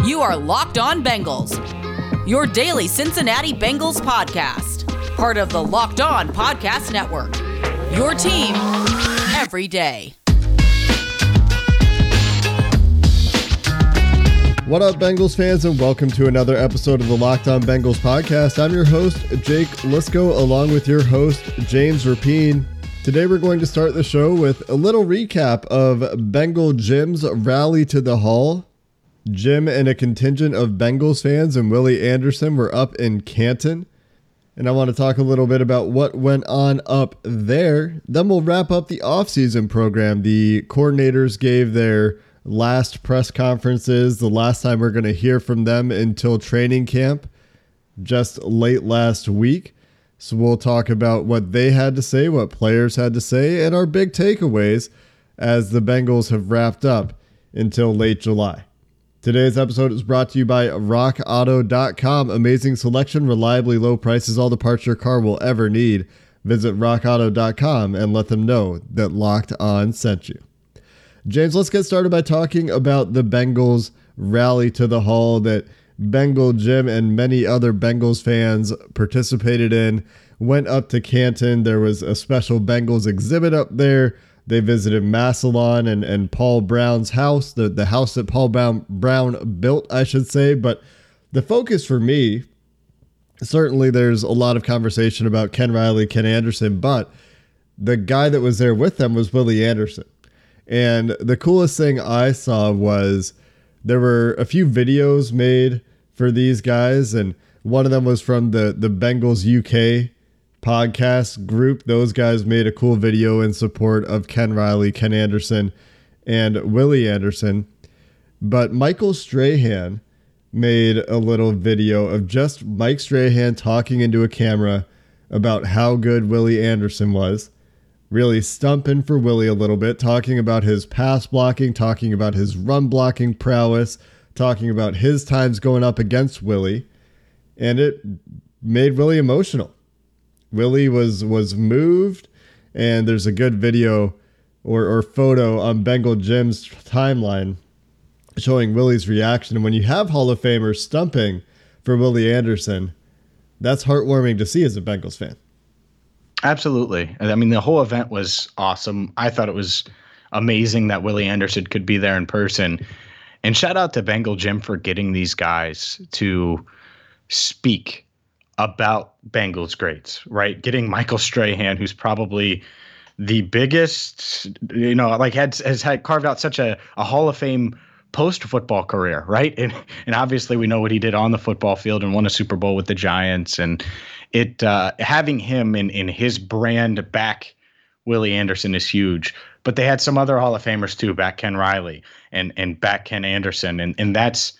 You are Locked On Bengals, your daily Cincinnati Bengals podcast, part of the Locked On Podcast Network. Your team every day. What up, Bengals fans, and welcome to another episode of the Locked On Bengals podcast. I'm your host, Jake Liskow, along with your host, James Rapien. Today, we're going to start the show with a little recap of Bengal Jim's rally to the Hall. Jim and a contingent of Bengals fans and Willie Anderson were up in Canton. And I want to talk a little bit about what went on up there. Then we'll wrap up the offseason program. The coordinators gave their last press conferences, the last time we're going to hear from them until training camp, just late last week. So we'll talk about what they had to say, what players had to say, and our big takeaways as the Bengals have wrapped up until late July. Today's episode is brought to you by RockAuto.com. Amazing selection, reliably low prices, all the parts your car will ever need. Visit RockAuto.com and let them know that Locked On sent you. James, let's get started by talking about the Bengals rally to the Hall that Bengal Jim and many other Bengals fans participated in. Went up to Canton. There was a special Bengals exhibit up there. They visited Massillon and, and Paul Brown's house, the, the house that Paul Brown, Brown built, I should say. But the focus for me, certainly there's a lot of conversation about Ken Riley, Ken Anderson, but the guy that was there with them was Willie Anderson. And the coolest thing I saw was there were a few videos made for these guys, and one of them was from the the Bengals UK podcast group. Those guys made a cool video in support of Ken Riley, Ken Anderson, and Willie Anderson. But Michael Strahan made a little video of just Mike Strahan talking into a camera about how good Willie Anderson was really stumping for Willie a little bit, talking about his pass blocking, talking about his run blocking prowess, talking about his times going up against Willie, and it made Willie emotional. Willie was was moved, and there's a good video or, or photo on Bengal Jim's timeline showing Willie's reaction. When you have Hall of Famers stumping for Willie Anderson, that's heartwarming to see as a Bengals fan. Absolutely. I mean, the whole event was awesome. I thought it was amazing that Willie Anderson could be there in person. And shout out to Bengal Jim for getting these guys to speak about Bengals greats, right? Getting Michael Strahan, who's probably the biggest, you know, like had has had carved out such a, a Hall of Fame post football career, right? And and obviously we know what he did on the football field and won a Super Bowl with the Giants and it uh, having him in in his brand back Willie Anderson is huge. But they had some other Hall of Famers too, back Ken Riley and and back Ken Anderson, and and that's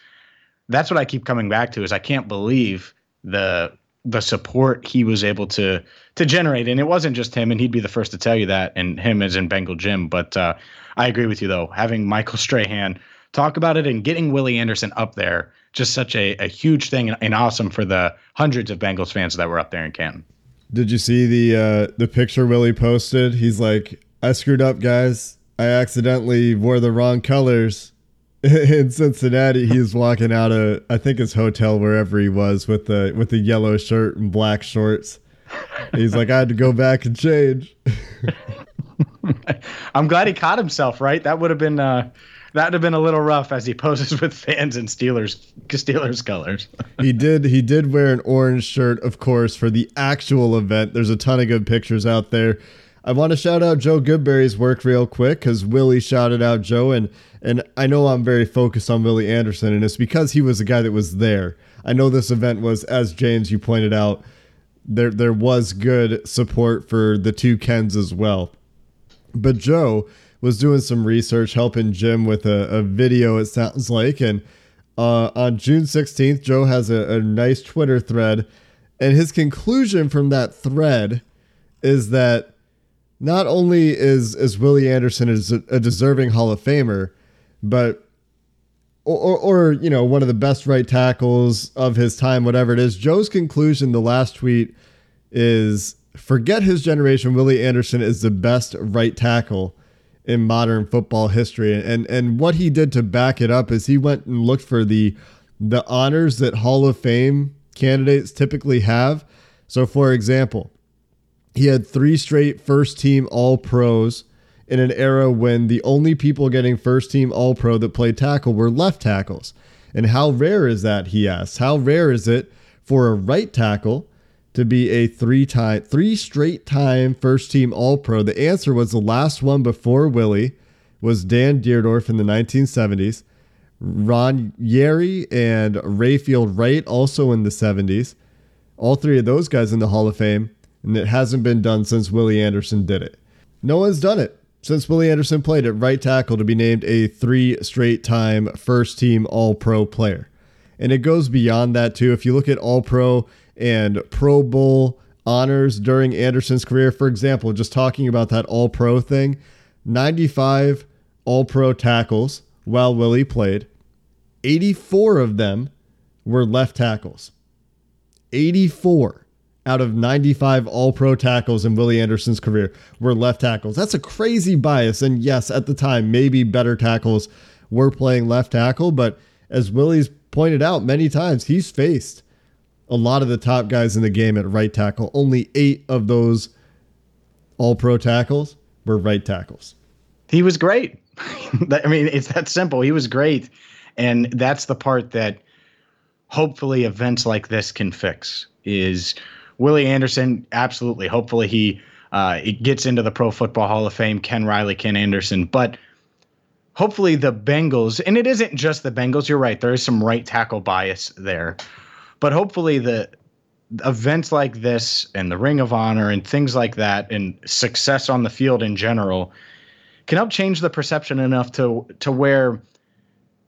that's what I keep coming back to is I can't believe the the support he was able to to generate, and it wasn't just him, and he'd be the first to tell you that, and him as in Bengal Jim. But uh, I agree with you though, having Michael Strahan talk about it and getting Willie Anderson up there just such a, a huge thing and, and, awesome for the hundreds of Bengals fans that were up there in Canton. Did you see the uh, the picture Willie posted? He's like, "I screwed up, guys. I accidentally wore the wrong colors." in Cincinnati, he was walking out of I think his hotel wherever he was with the with the yellow shirt and black shorts. He's like, I had to go back and change. I'm glad he caught himself. Right, that would have been uh, that'd have been a little rough as he poses with fans in Steelers Steelers colors. he did he did wear an orange shirt, of course, for the actual event. There's a ton of good pictures out there. I want to shout out Joe Goodberry's work real quick because Willie shouted out Joe, and and I know I'm very focused on Willie Anderson, and it's because he was the guy that was there. I know this event was, as James you pointed out, there there was good support for the two Kens as well, but Joe was doing some research, helping Jim with a, a video, it sounds like. And uh, on June 16th, Joe has a, a nice Twitter thread. And his conclusion from that thread is that not only is, is Willie Anderson a, a deserving Hall of Famer, but or, or, you know one of the best right tackles of his time, whatever it is. Joe's conclusion, the last tweet, is forget his generation. Willie Anderson is the best right tackle in modern football history. And and what he did to back it up is he went and looked for the the honors that Hall of Fame candidates typically have. So for example, he had three straight first team all pros in an era when the only people getting first team all pro that played tackle were left tackles. And how rare is that? He asks. How rare is it for a right tackle to be a three time, three straight time first team All Pro? The answer was the last one before Willie was Dan Dierdorf in the 1970s. Ron Yary and Rayfield Wright also in the 70s. All three of those guys in the Hall of Fame, and it hasn't been done since Willie Anderson did it. No one's done it since Willie Anderson played at right tackle to be named a three straight time first team All Pro player. And it goes beyond that, too. If you look at All Pro and Pro Bowl honors during Anderson's career, for example, just talking about that All Pro thing, 95 All Pro tackles while Willie played, 84 of them were left tackles. 84 out of 95 all pro tackles in Willie Anderson's career were left tackles. That's a crazy bias. And yes, at the time, maybe better tackles were playing left tackle. But as Willie's pointed out many times, he's faced a lot of the top guys in the game at right tackle. Only eight of those all pro tackles were right tackles. He was great. I mean, it's that simple. He was great. And that's the part that hopefully events like this can fix is Willie Anderson, absolutely. Hopefully he uh, it gets into the Pro Football Hall of Fame. Ken Riley, Ken Anderson, but hopefully the Bengals, and it isn't just the Bengals. You're right. There is some right tackle bias there, but hopefully the events like this and the Ring of Honor and things like that and success on the field in general can help change the perception enough to to where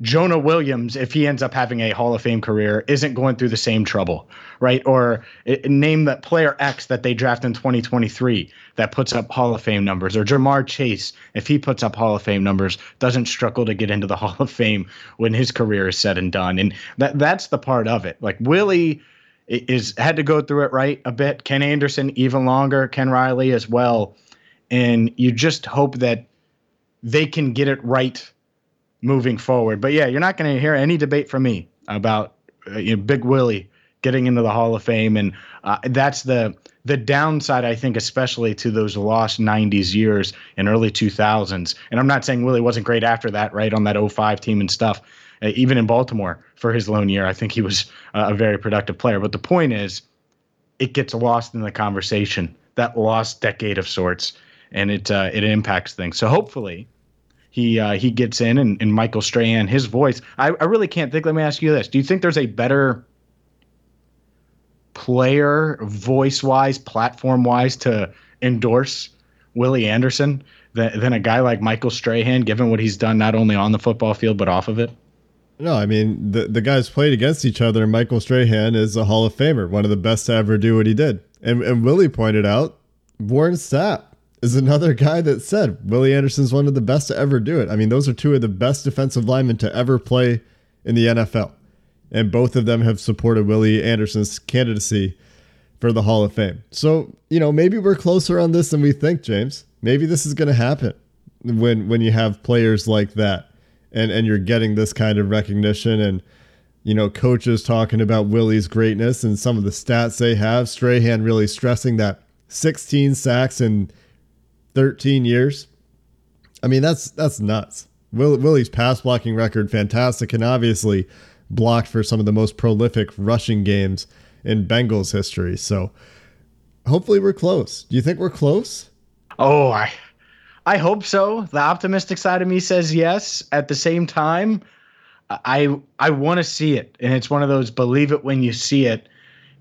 Jonah Williams, if he ends up having a Hall of Fame career, isn't going through the same trouble, right? Or it, name that player X that they draft in 2023 that puts up Hall of Fame numbers, or Ja'Marr Chase, if he puts up Hall of Fame numbers, doesn't struggle to get into the Hall of Fame when his career is said and done. And that that's the part of it. Like Willie is had to go through it right a bit. Ken Anderson even longer, Ken Riley as well, and you just hope that they can get it right moving forward. But yeah, you're not going to hear any debate from me about uh, you know, Big Willie getting into the Hall of Fame, and uh, that's the the downside, I think, especially to those lost 90s years and early 2000s. And I'm not saying Willie wasn't great after that, right, on that 05 team and stuff. Uh, even in Baltimore for his lone year, I think he was uh, a very productive player. But the point is, it gets lost in the conversation, that lost decade of sorts, and it uh, it impacts things. So hopefully, he uh, he gets in and, and Michael Strahan, his voice. I, I really can't think. Let me ask you this: Do you think there's a better player, voice wise, platform wise, to endorse Willie Anderson than, than a guy like Michael Strahan, given what he's done not only on the football field but off of it? No, I mean the the guys played against each other. Michael Strahan is a Hall of Famer, one of the best to ever do what he did. And and Willie pointed out Warren Sapp is another guy that said Willie Anderson's one of the best to ever do it. I mean, those are two of the best defensive linemen to ever play in the NFL. And both of them have supported Willie Anderson's candidacy for the Hall of Fame. So, you know, maybe we're closer on this than we think, James. Maybe this is going to happen when when you have players like that and and you're getting this kind of recognition and you know, coaches talking about Willie's greatness and some of the stats they have. Strahan really stressing that 16 sacks and 13 years. I mean, that's that's nuts. Will, Willie's pass blocking record fantastic and obviously blocked for some of the most prolific rushing games in Bengals history. So hopefully we're close. Do you think we're close? Oh, I I hope so. The optimistic side of me says yes. At the same time, I I want to see it, and it's one of those believe it when you see it.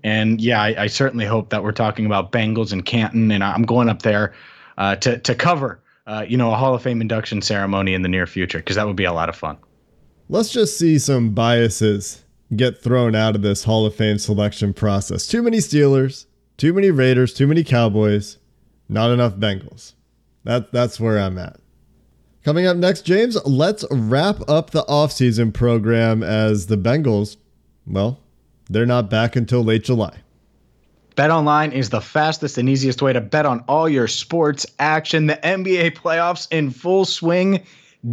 And yeah, I, I certainly hope that we're talking about Bengals and Canton, and I'm going up there uh, to to cover uh, you know a Hall of Fame induction ceremony in the near future because that would be a lot of fun. Let's just see some biases get thrown out of this Hall of Fame selection process. Too many Steelers, too many Raiders, too many Cowboys, not enough Bengals. That that's where I'm at. Coming up next, James, let's wrap up the offseason program as the Bengals, well, they're not back until late July. BetOnline is the fastest and easiest way to bet on all your sports action. The NBA playoffs in full swing.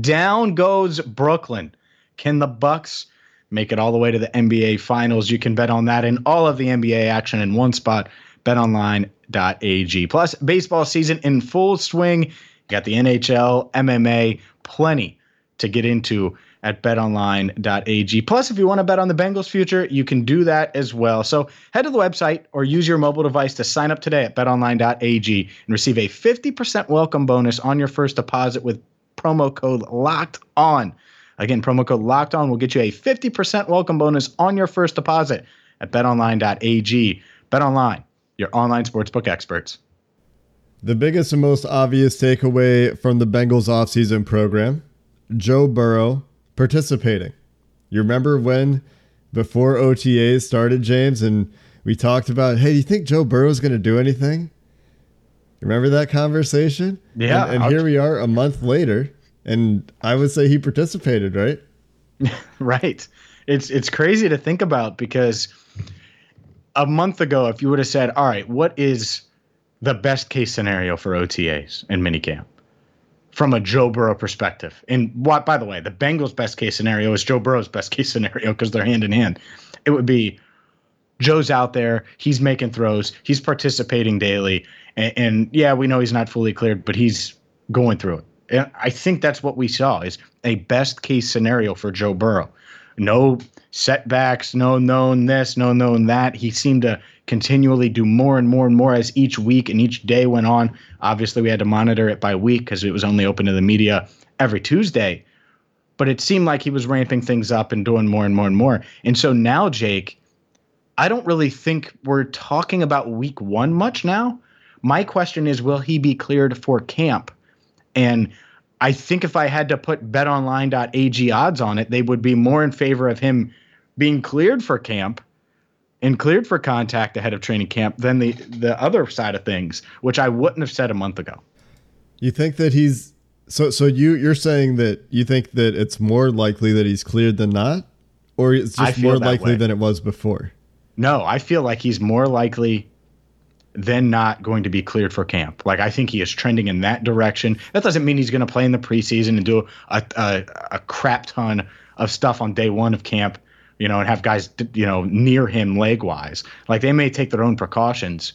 Down goes Brooklyn. Can the Bucks make it all the way to the NBA finals? You can bet on that and all of the NBA action in one spot. betonline.ag. Plus baseball season in full swing. You got the NHL, MMA, plenty to get into at betonline.ag. Plus, if you want to bet on the Bengals future, you can do that as well. So head to the website or use your mobile device to sign up today at betonline.ag and receive a 50% welcome bonus on your first deposit with promo code locked on. Again, promo code locked on will get you a 50% welcome bonus on your first deposit at betonline.ag. BetOnline, your online sportsbook experts. The biggest and most obvious takeaway from the Bengals offseason program Joe Burrow participating. You remember when before OTAs started, James, and we talked about, hey, do you think Joe Burrow is going to do anything? Remember that conversation? Yeah. And, and here we are a month later, and I would say he participated, right? right. It's it's crazy to think about because a month ago, if you would have said, "All right, what is the best case scenario for OTAs and minicamp?" From a Joe Burrow perspective. And what, by the way, the Bengals' best case scenario is Joe Burrow's best case scenario because they're hand in hand. It would be Joe's out there, he's making throws, he's participating daily, and, and yeah, we know he's not fully cleared, but he's going through it. And I think that's what we saw is a best case scenario for Joe Burrow. No setbacks, no known this, no known that. He seemed to continually do more and more and more as each week and each day went on. Obviously, we had to monitor it by week because it was only open to the media every Tuesday. But it seemed like he was ramping things up and doing more and more and more. And so now, Jake, I don't really think we're talking about week one much now. My question is, will he be cleared for camp? And I think if I had to put betonline.ag odds on it, they would be more in favor of him being cleared for camp and cleared for contact ahead of training camp than the the other side of things, which I wouldn't have said a month ago. You think that he's so so you you're saying that you think that it's more likely that he's cleared than not or it's just more likely way. than it was before? No, I feel like he's more likely than not going to be cleared for camp. Like I think he is trending in that direction. That doesn't mean he's going to play in the preseason and do a, a, a crap ton of stuff on day one of camp, you know, and have guys you know near him leg wise. Like they may take their own precautions.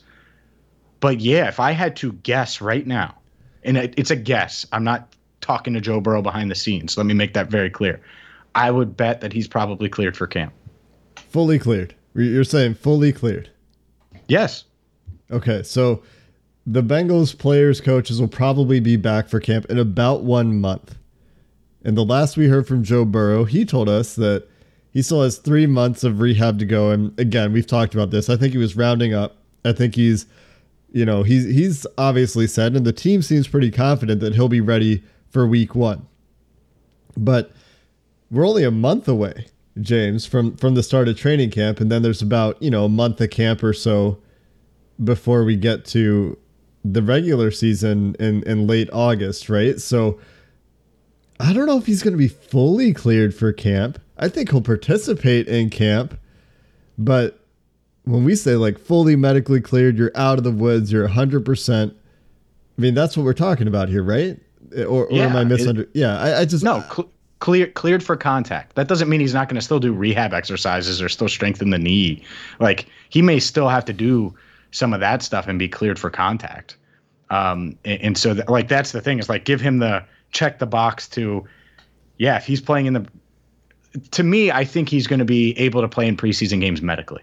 But yeah, if I had to guess right now, and it's a guess, I'm not talking to Joe Burrow behind the scenes. Let me make that very clear. I would bet that he's probably cleared for camp. Fully cleared. You're saying fully cleared. Yes. Okay, so the Bengals players coaches will probably be back for camp in about one month. And the last we heard from Joe Burrow, he told us that he still has three months of rehab to go. And again, we've talked about this. I think he was rounding up. I think he's, you know, he's he's obviously said, and the team seems pretty confident that he'll be ready for week one. But we're only a month away, James, from from the start of training camp, and then there's about you know a month of camp or so before we get to the regular season in, in late August, right? So I don't know if he's going to be fully cleared for camp. I think he'll participate in camp, but when we say like fully medically cleared, you're out of the woods, you're 100%. I mean, that's what we're talking about here, right? Or, or yeah, am I misunderstanding? Yeah, I, I, just. No, cl- clear, cleared for contact. That doesn't mean he's not going to still do rehab exercises or still strengthen the knee. Like, he may still have to do some of that stuff and be cleared for contact. Um, and, and so like that's the thing is like give him the check the box to, yeah, if he's playing in the, to me, I think he's going to be able to play in preseason games medically,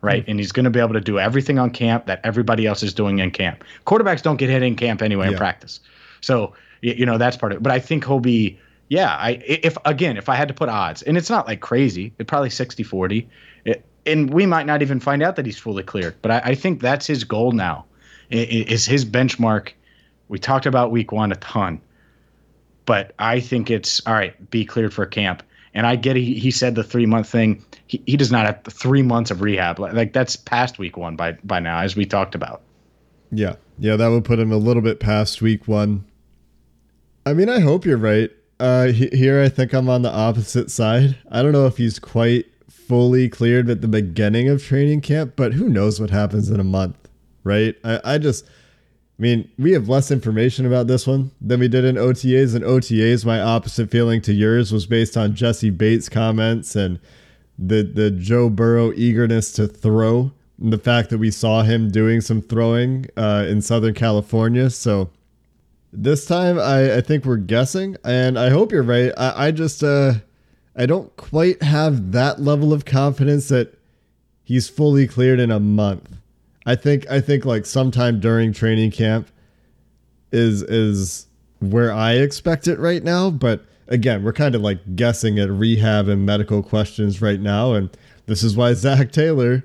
right? Mm-hmm. And he's going to be able to do everything on camp that everybody else is doing in camp. Quarterbacks don't get hit in camp anyway yeah. in practice, so you, know that's part of it. But I think he'll be, yeah. I if again if I had to put odds, and it's not like crazy, it probably 60-40. It, and we might not even find out that he's fully cleared. But I, I think that's his goal now. Is his benchmark? We talked about week one a ton, but I think it's all right. Be cleared for camp. And I get he, he said the three month thing. He, he does not have three months of rehab. Like, like that's past week one by by now, as we talked about. Yeah, yeah, that would put him a little bit past week one. I mean, I hope you're right. Uh, he, here, I think I'm on the opposite side. I don't know if he's quite fully cleared at the beginning of training camp, but who knows what happens in a month, right? I, I just, I mean, we have less information about this one than we did in OTAs. And OTAs, my opposite feeling to yours was based on Jessie Bates' comments and the the Joe Burrow eagerness to throw, and the fact that we saw him doing some throwing uh, in Southern California. So this time, I, I think we're guessing, and I hope you're right. I, I just uh, I don't quite have that level of confidence that he's fully cleared in a month. I think I think like sometime during training camp is is where I expect it right now, but again, we're kind of like guessing at rehab and medical questions right now and this is why Zac Taylor,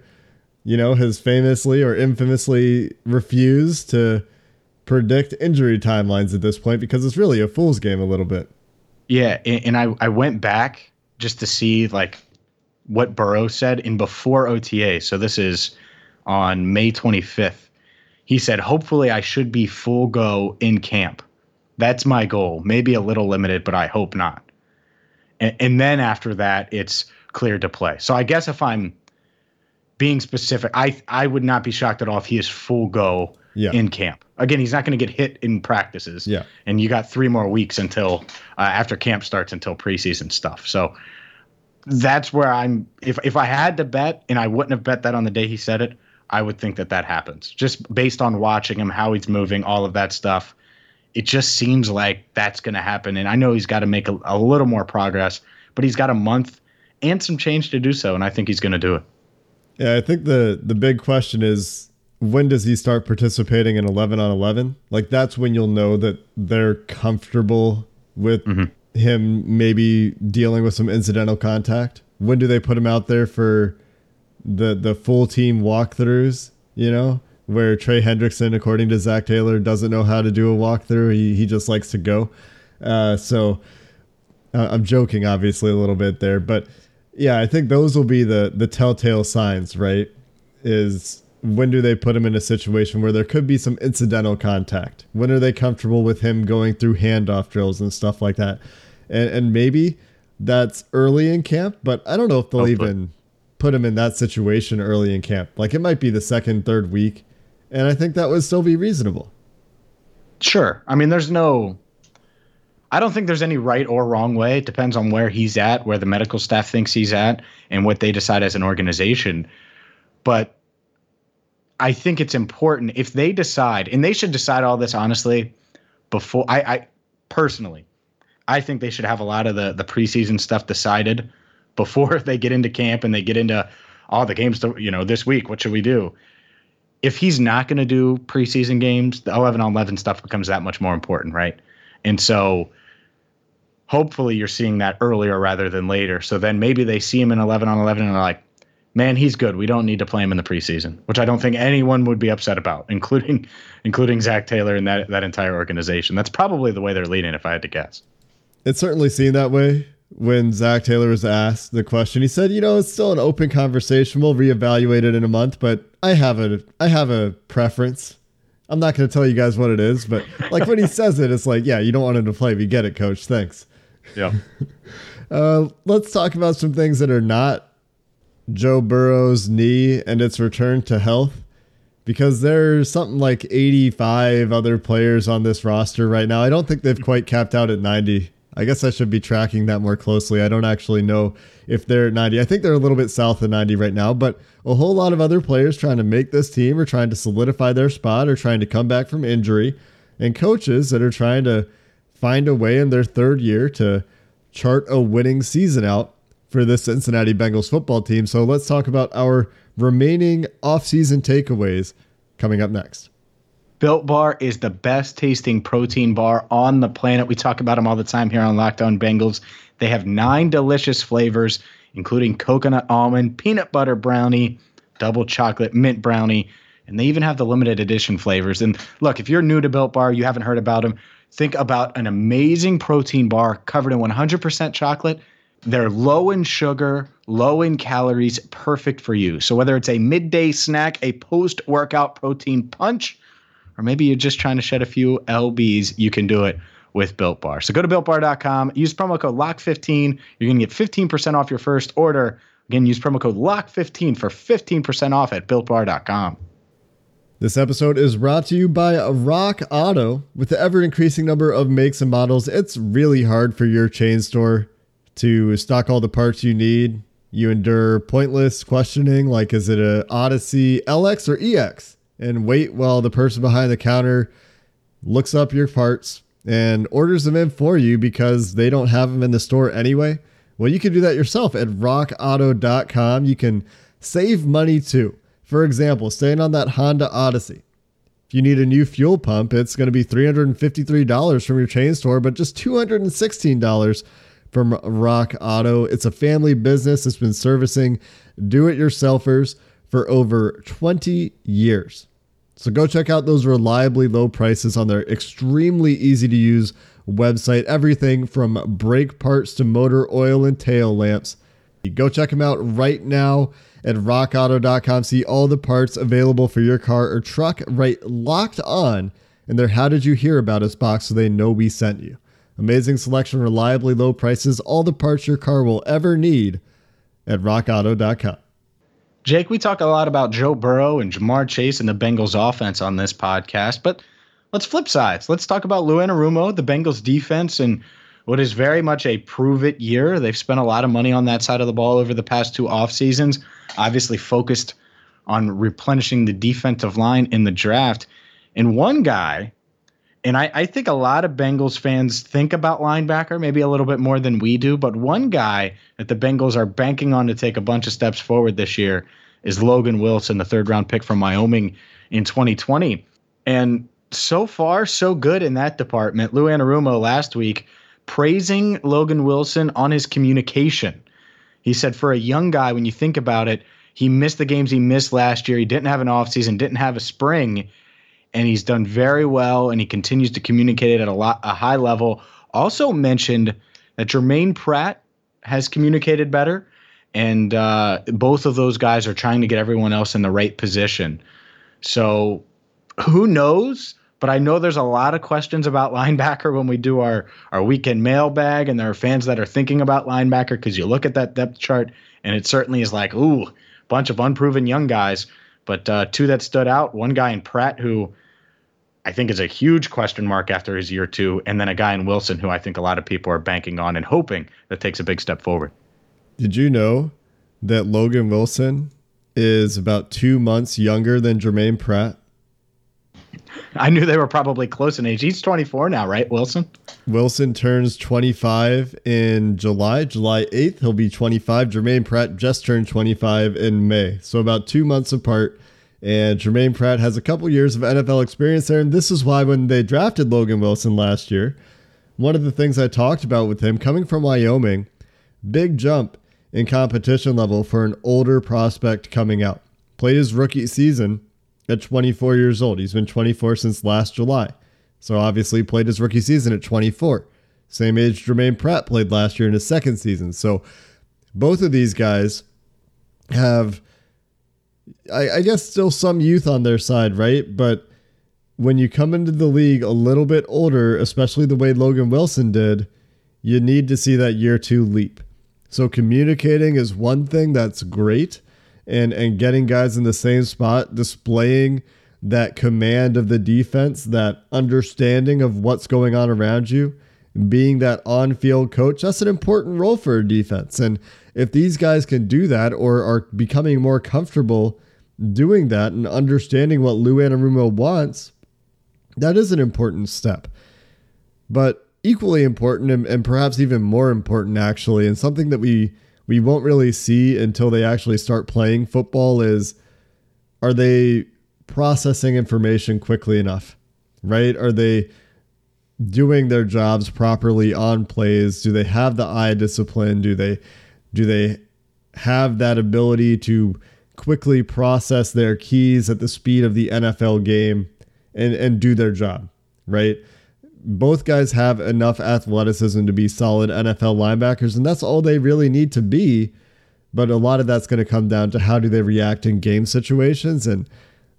you know, has famously or infamously refused to predict injury timelines at this point because it's really a fool's game a little bit. Yeah, and I I went back just to see like what Burrow said in before OTA. So this is on May 25th. He said, Hopefully, I should be full go in camp. That's my goal. Maybe a little limited, but I hope not. And, and then after that, it's cleared to play. So I guess if I'm being specific, I I would not be shocked at all if he is full go yeah. in camp. Again, he's not going to get hit in practices. Yeah. And you got three more weeks until uh, after camp starts until preseason stuff. So that's where I'm. If if I had to bet, and I wouldn't have bet that on the day he said it, I would think that that happens just based on watching him, how he's moving, all of that stuff. It just seems like that's going to happen. And I know he's got to make a, a, little more progress, but he's got a month and some change to do so. And I think he's going to do it. Yeah, I think the the big question is when does he start participating in 11 on 11? Like that's when you'll know that they're comfortable with mm-hmm. him maybe dealing with some incidental contact. When do they put him out there for the the full team walkthroughs, you know, where Trey Hendrickson, according to Zac Taylor, doesn't know how to do a walkthrough. He he just likes to go. Uh, so uh, I'm joking, obviously, a little bit there, but yeah, I think those will be the the telltale signs, right? Is when do they put him in a situation where there could be some incidental contact? When are they comfortable with him going through handoff drills and stuff like that? And and maybe that's early in camp, but I don't know if they'll Hopefully. even put him in that situation early in camp. Like it might be the second, third week, and I think that would still be reasonable. Sure. I mean, there's no. I don't think there's any right or wrong way. It depends on where he's at, where the medical staff thinks he's at, and what they decide as an organization. But I think it's important if they decide, and they should decide all this honestly before I, I personally, I think they should have a lot of the the preseason stuff decided before they get into camp and they get into all oh, the games, you know, this week, what should we do? If he's not going to do preseason games, the 11 on 11 stuff becomes that much more important, right? And so hopefully you're seeing that earlier rather than later. So then maybe they see him in 11 on 11 and they're like, man, he's good. We don't need to play him in the preseason, which I don't think anyone would be upset about, including including Zac Taylor and that that entire organization. That's probably the way they're leading, if I had to guess. It certainly seemed that way when Zac Taylor was asked the question, he said, "You know, it's still an open conversation. We'll reevaluate it in a month, but I have a I have a preference. I'm not going to tell you guys what it is, but like when he says it, it's like, yeah, you don't want him to play. We get it, coach. Thanks. Yeah. uh, let's talk about some things that are not Joe Burrow's knee and its return to health. Because there's something like 85 other players on this roster right now. I don't think they've quite capped out at 90 I guess I should be tracking that more closely. I don't actually know if they're 90. I think they're a little bit south of 90 right now, but a whole lot of other players trying to make this team or trying to solidify their spot or trying to come back from injury, and coaches that are trying to find a way in their third year to chart a winning season out for the Cincinnati Bengals football team. So let's talk about our remaining offseason takeaways coming up next. Built Bar is the best tasting protein bar on the planet. We talk about them all the time here on Locked On Bengals. They have nine delicious flavors, including coconut almond, peanut butter brownie, double chocolate mint brownie, and they even have the limited edition flavors. And look, if you're new to Built Bar, you haven't heard about them, think about an amazing protein bar covered in 100% chocolate. They're low in sugar, low in calories, perfect for you. So whether it's a midday snack, a post workout protein punch, or maybe you're just trying to shed a few lbs, you can do it with Built Bar. So go to builtbar.com, use promo code LOCK15. You're going to get 15% off your first order. Again, use promo code LOCK15 for 15% off at builtbar.com. This episode is brought to you by Rock Auto. With the ever increasing number of makes and models, it's really hard for your chain store to stock all the parts you need. You endure pointless questioning like, is it a Odyssey LX or EX? And wait while the person behind the counter looks up your parts and orders them in for you because they don't have them in the store anyway. Well, you can do that yourself at rockauto.com. You can save money too. For example, staying on that Honda Odyssey. If you need a new fuel pump, it's going to be $353 from your chain store, but just $216 from Rock Auto. It's a family business that's been servicing do it yourselfers for over 20 years. So go check out those reliably low prices on their extremely easy to use website. Everything from brake parts to motor oil and tail lamps. Go check them out right now at rockauto.com. See all the parts available for your car or truck right locked on in their How Did You Hear About Us box so they know we sent you. Amazing selection, reliably low prices, all the parts your car will ever need at rockauto.com. Jake, we talk a lot about Joe Burrow and Ja'Marr Chase and the Bengals offense on this podcast, but let's flip sides. Let's talk about Lou Anarumo, the Bengals defense, and what is very much a prove it year. They've spent a lot of money on that side of the ball over the past two off seasons, obviously focused on replenishing the defensive line in the draft. And one guy, and I, I think a lot of Bengals fans think about linebacker maybe a little bit more than we do, but one guy that the Bengals are banking on to take a bunch of steps forward this year is Logan Wilson, the third round pick from Wyoming in 2020. And so far, so good in that department. Lou Anarumo last week praising Logan Wilson on his communication. He said, for a young guy, when you think about it, he missed the games he missed last year. He didn't have an offseason, didn't have a spring, and he's done very well. And he continues to communicate at a lot a high level. Also mentioned that Germaine Pratt has communicated better, and uh, both of those guys are trying to get everyone else in the right position. So who knows? But I know there's a lot of questions about linebacker when we do our, our weekend mailbag, and there are fans that are thinking about linebacker because you look at that depth chart, and it certainly is like, ooh, bunch of unproven young guys. But uh, two that stood out one guy in Pratt, who I think is a huge question mark after his year two, and then a guy in Wilson, who I think a lot of people are banking on and hoping that takes a big step forward. Did you know that Logan Wilson is about two months younger than Germaine Pratt? I knew they were probably close in age. He's 24 now, right, Wilson? Wilson turns 25 in July. July 8th, he'll be 25. Germaine Pratt just turned 25 in May. So about two months apart. And Germaine Pratt has a couple years of NFL experience there. And this is why when they drafted Logan Wilson last year, one of the things I talked about with him coming from Wyoming, big jump in competition level for an older prospect coming out. Played his rookie season at 24 years old. He's been 24 since last July. So obviously played his rookie season at 24. Same age Germaine Pratt played last year in his second season. So both of these guys have, I, I guess, still some youth on their side, right? But when you come into the league a little bit older, especially the way Logan Wilson did, you need to see that year two leap. So communicating is one thing that's great and and getting guys in the same spot, displaying that command of the defense, that understanding of what's going on around you, being that on-field coach, that's an important role for a defense. And if these guys can do that or are becoming more comfortable doing that and understanding what Lou Anarumo wants, that is an important step. But equally important and, and perhaps even more important actually, and something that we we won't really see until they actually start playing football is are they processing information quickly enough? Right? Are they doing their jobs properly on plays? Do they have the eye discipline? Do they do they have that ability to quickly process their keys at the speed of the NFL game and and do their job, right? Both guys have enough athleticism to be solid NFL linebackers, and that's all they really need to be. But a lot of that's going to come down to how do they react in game situations, and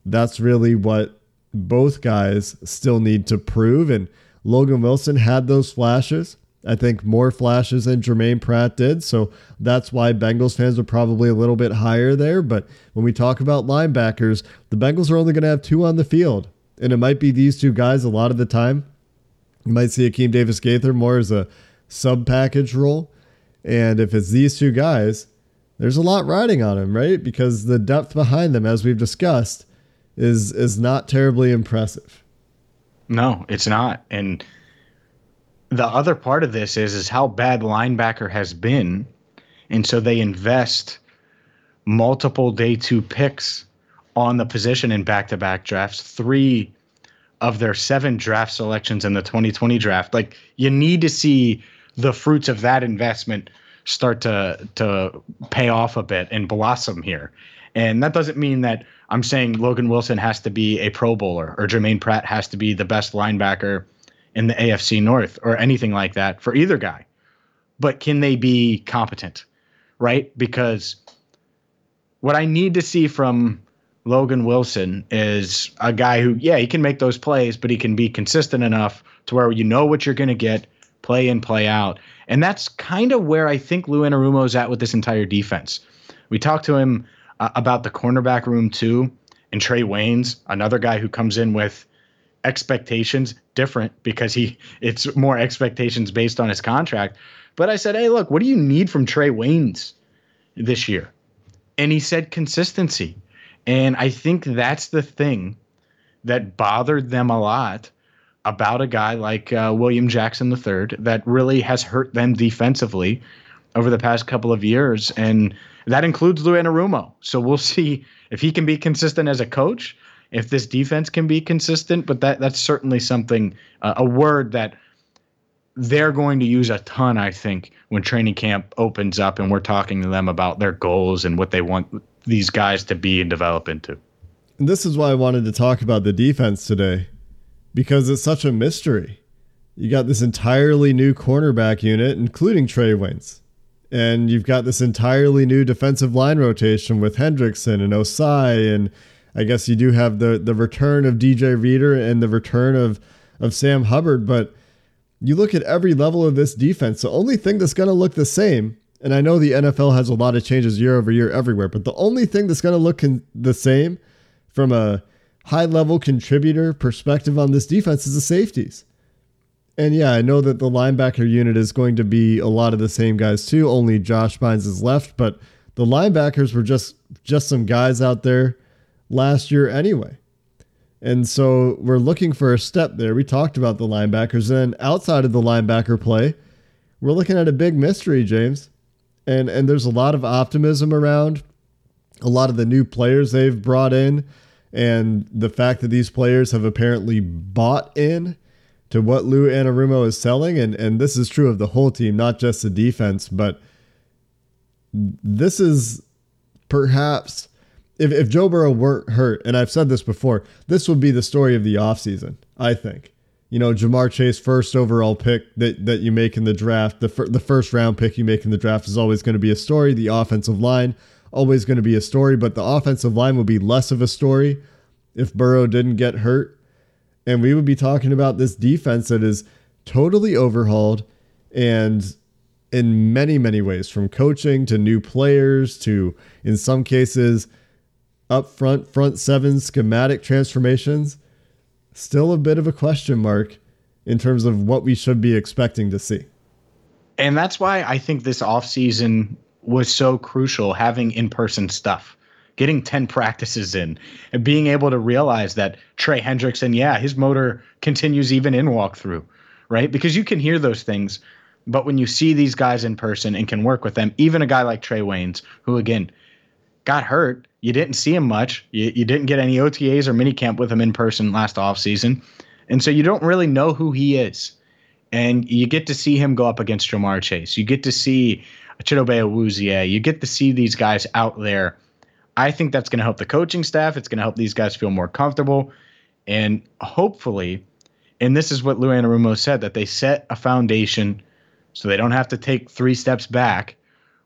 that's really what both guys still need to prove. And Logan Wilson had those flashes I think more flashes than Germaine Pratt did. So that's why Bengals fans are probably a little bit higher there. But when we talk about linebackers, the Bengals are only going to have two on the field. And it might be these two guys a lot of the time. You might see Akeem Davis Gaither more as a sub package role. And if it's these two guys, there's a lot riding on him, right? Because the depth behind them, as we've discussed, is is not terribly impressive. No, it's not. And the other part of this is is how bad linebacker has been, and so they invest multiple day two picks on the position in back to back drafts. Three of their seven draft selections in the 2020 draft. Like you need to see the fruits of that investment start to to pay off a bit and blossom here. And that doesn't mean that I'm saying Logan Wilson has to be a Pro Bowler or Germaine Pratt has to be the best linebacker in the AFC North or anything like that for either guy. But can they be competent? Right? Because what I need to see from Logan Wilson is a guy who, yeah, he can make those plays, but he can be consistent enough to where you know what you're going to get, play in, play out. And that's kind of where I think Lou is at with this entire defense. We talked to him uh, about the cornerback room too, and Trae Waynes, another guy who comes in with expectations different because he it's more expectations based on his contract. But I said, hey, look, what do you need from Trae Waynes this year? And he said consistency. And I think that's the thing that bothered them a lot about a guy like uh, William Jackson III that really has hurt them defensively over the past couple of years. And that includes Lou Anarumo. So we'll see if he can be consistent as a coach if this defense can be consistent. But that that's certainly something, uh, a word that they're going to use a ton, I think, when training camp opens up and we're talking to them about their goals and what they want these guys to be and develop into. And this is why I wanted to talk about the defense today because it's such a mystery. You got this entirely new cornerback unit, including Trae Waynes. And you've got this entirely new defensive line rotation with Hendrickson and Ossai and I guess you do have the the return of DJ Reader and the return of of Sam Hubbard, but you look at every level of this defense. The only thing that's going to look the same, and I know the NFL has a lot of changes year over year everywhere, but the only thing that's going to look con- the same from a high level contributor perspective on this defense is the safeties. And yeah, I know that the linebacker unit is going to be a lot of the same guys too. Only Josh Bynes is left, but the linebackers were just just some guys out there last year anyway. And so we're looking for a step there. We talked about the linebackers. And outside of the linebacker play, we're looking at a big mystery, James. And and there's a lot of optimism around a lot of the new players they've brought in and the fact that these players have apparently bought in to what Lou Anarumo is selling and and this is true of the whole team, not just the defense, but this is perhaps if, if Joe Burrow weren't hurt, and I've said this before, this would be the story of the offseason, I think. You know, Ja'Marr Chase, first overall pick that, that you make in the draft, the, fir- the first round pick you make in the draft is always going to be a story. The offensive line, always going to be a story, but the offensive line will be less of a story if Burrow didn't get hurt. And we would be talking about this defense that is totally overhauled and in many, many ways, from coaching to new players to, in some cases, up front, front seven schematic transformations, still a bit of a question mark in terms of what we should be expecting to see. And that's why I think this offseason was so crucial having in person stuff, getting 10 practices in, and being able to realize that Trey Hendrickson, yeah, his motor continues even in walkthrough, right? Because you can hear those things. But when you see these guys in person and can work with them, even a guy like Trae Waynes, who again got hurt, you didn't see him much. You, you didn't get any OTAs or minicamp with him in person last offseason. And so you don't really know who he is. And you get to see him go up against Ja'Marr Chase. You get to see Chidobe Awuzie. You get to see these guys out there. I think that's going to help the coaching staff. It's going to help these guys feel more comfortable. And hopefully, and this is what Lou Anarumo said, that they set a foundation so they don't have to take three steps back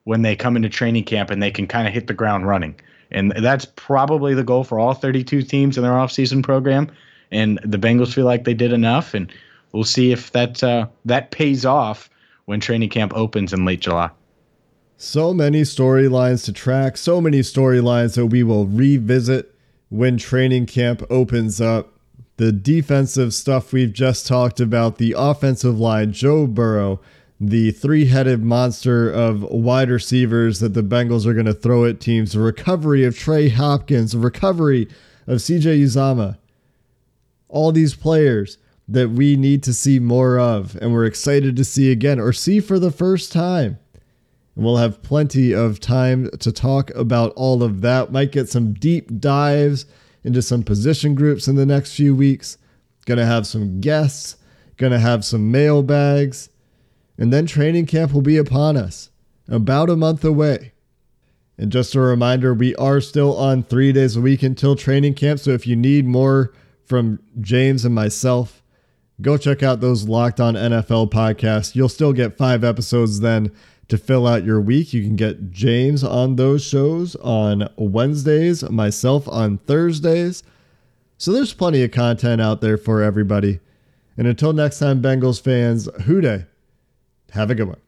when they come into training camp and they can kind of hit the ground running. And that's probably the goal for all 32 teams in their offseason program. And the Bengals feel like they did enough. And we'll see if that uh, that pays off when training camp opens in late July. So many storylines to track, so many storylines that we will revisit when training camp opens up. The defensive stuff we've just talked about, the offensive line, Joe Burrow, the three headed monster of wide receivers that the Bengals are going to throw at teams, the recovery of Trey Hopkins, the recovery of CJ Uzomah. All these players that we need to see more of and we're excited to see again or see for the first time. And we'll have plenty of time to talk about all of that. Might get some deep dives into some position groups in the next few weeks. Gonna have some guests, gonna have some mailbags, and then training camp will be upon us, about a month away. And just a reminder, we are still on three days a week until training camp. So if you need more from James and myself, go check out those Locked On NFL podcasts. You'll still get five episodes then to fill out your week. You can get James on those shows on Wednesdays, myself on Thursdays. So there's plenty of content out there for everybody. And until next time, Bengals fans, Who Dey. Have a good one.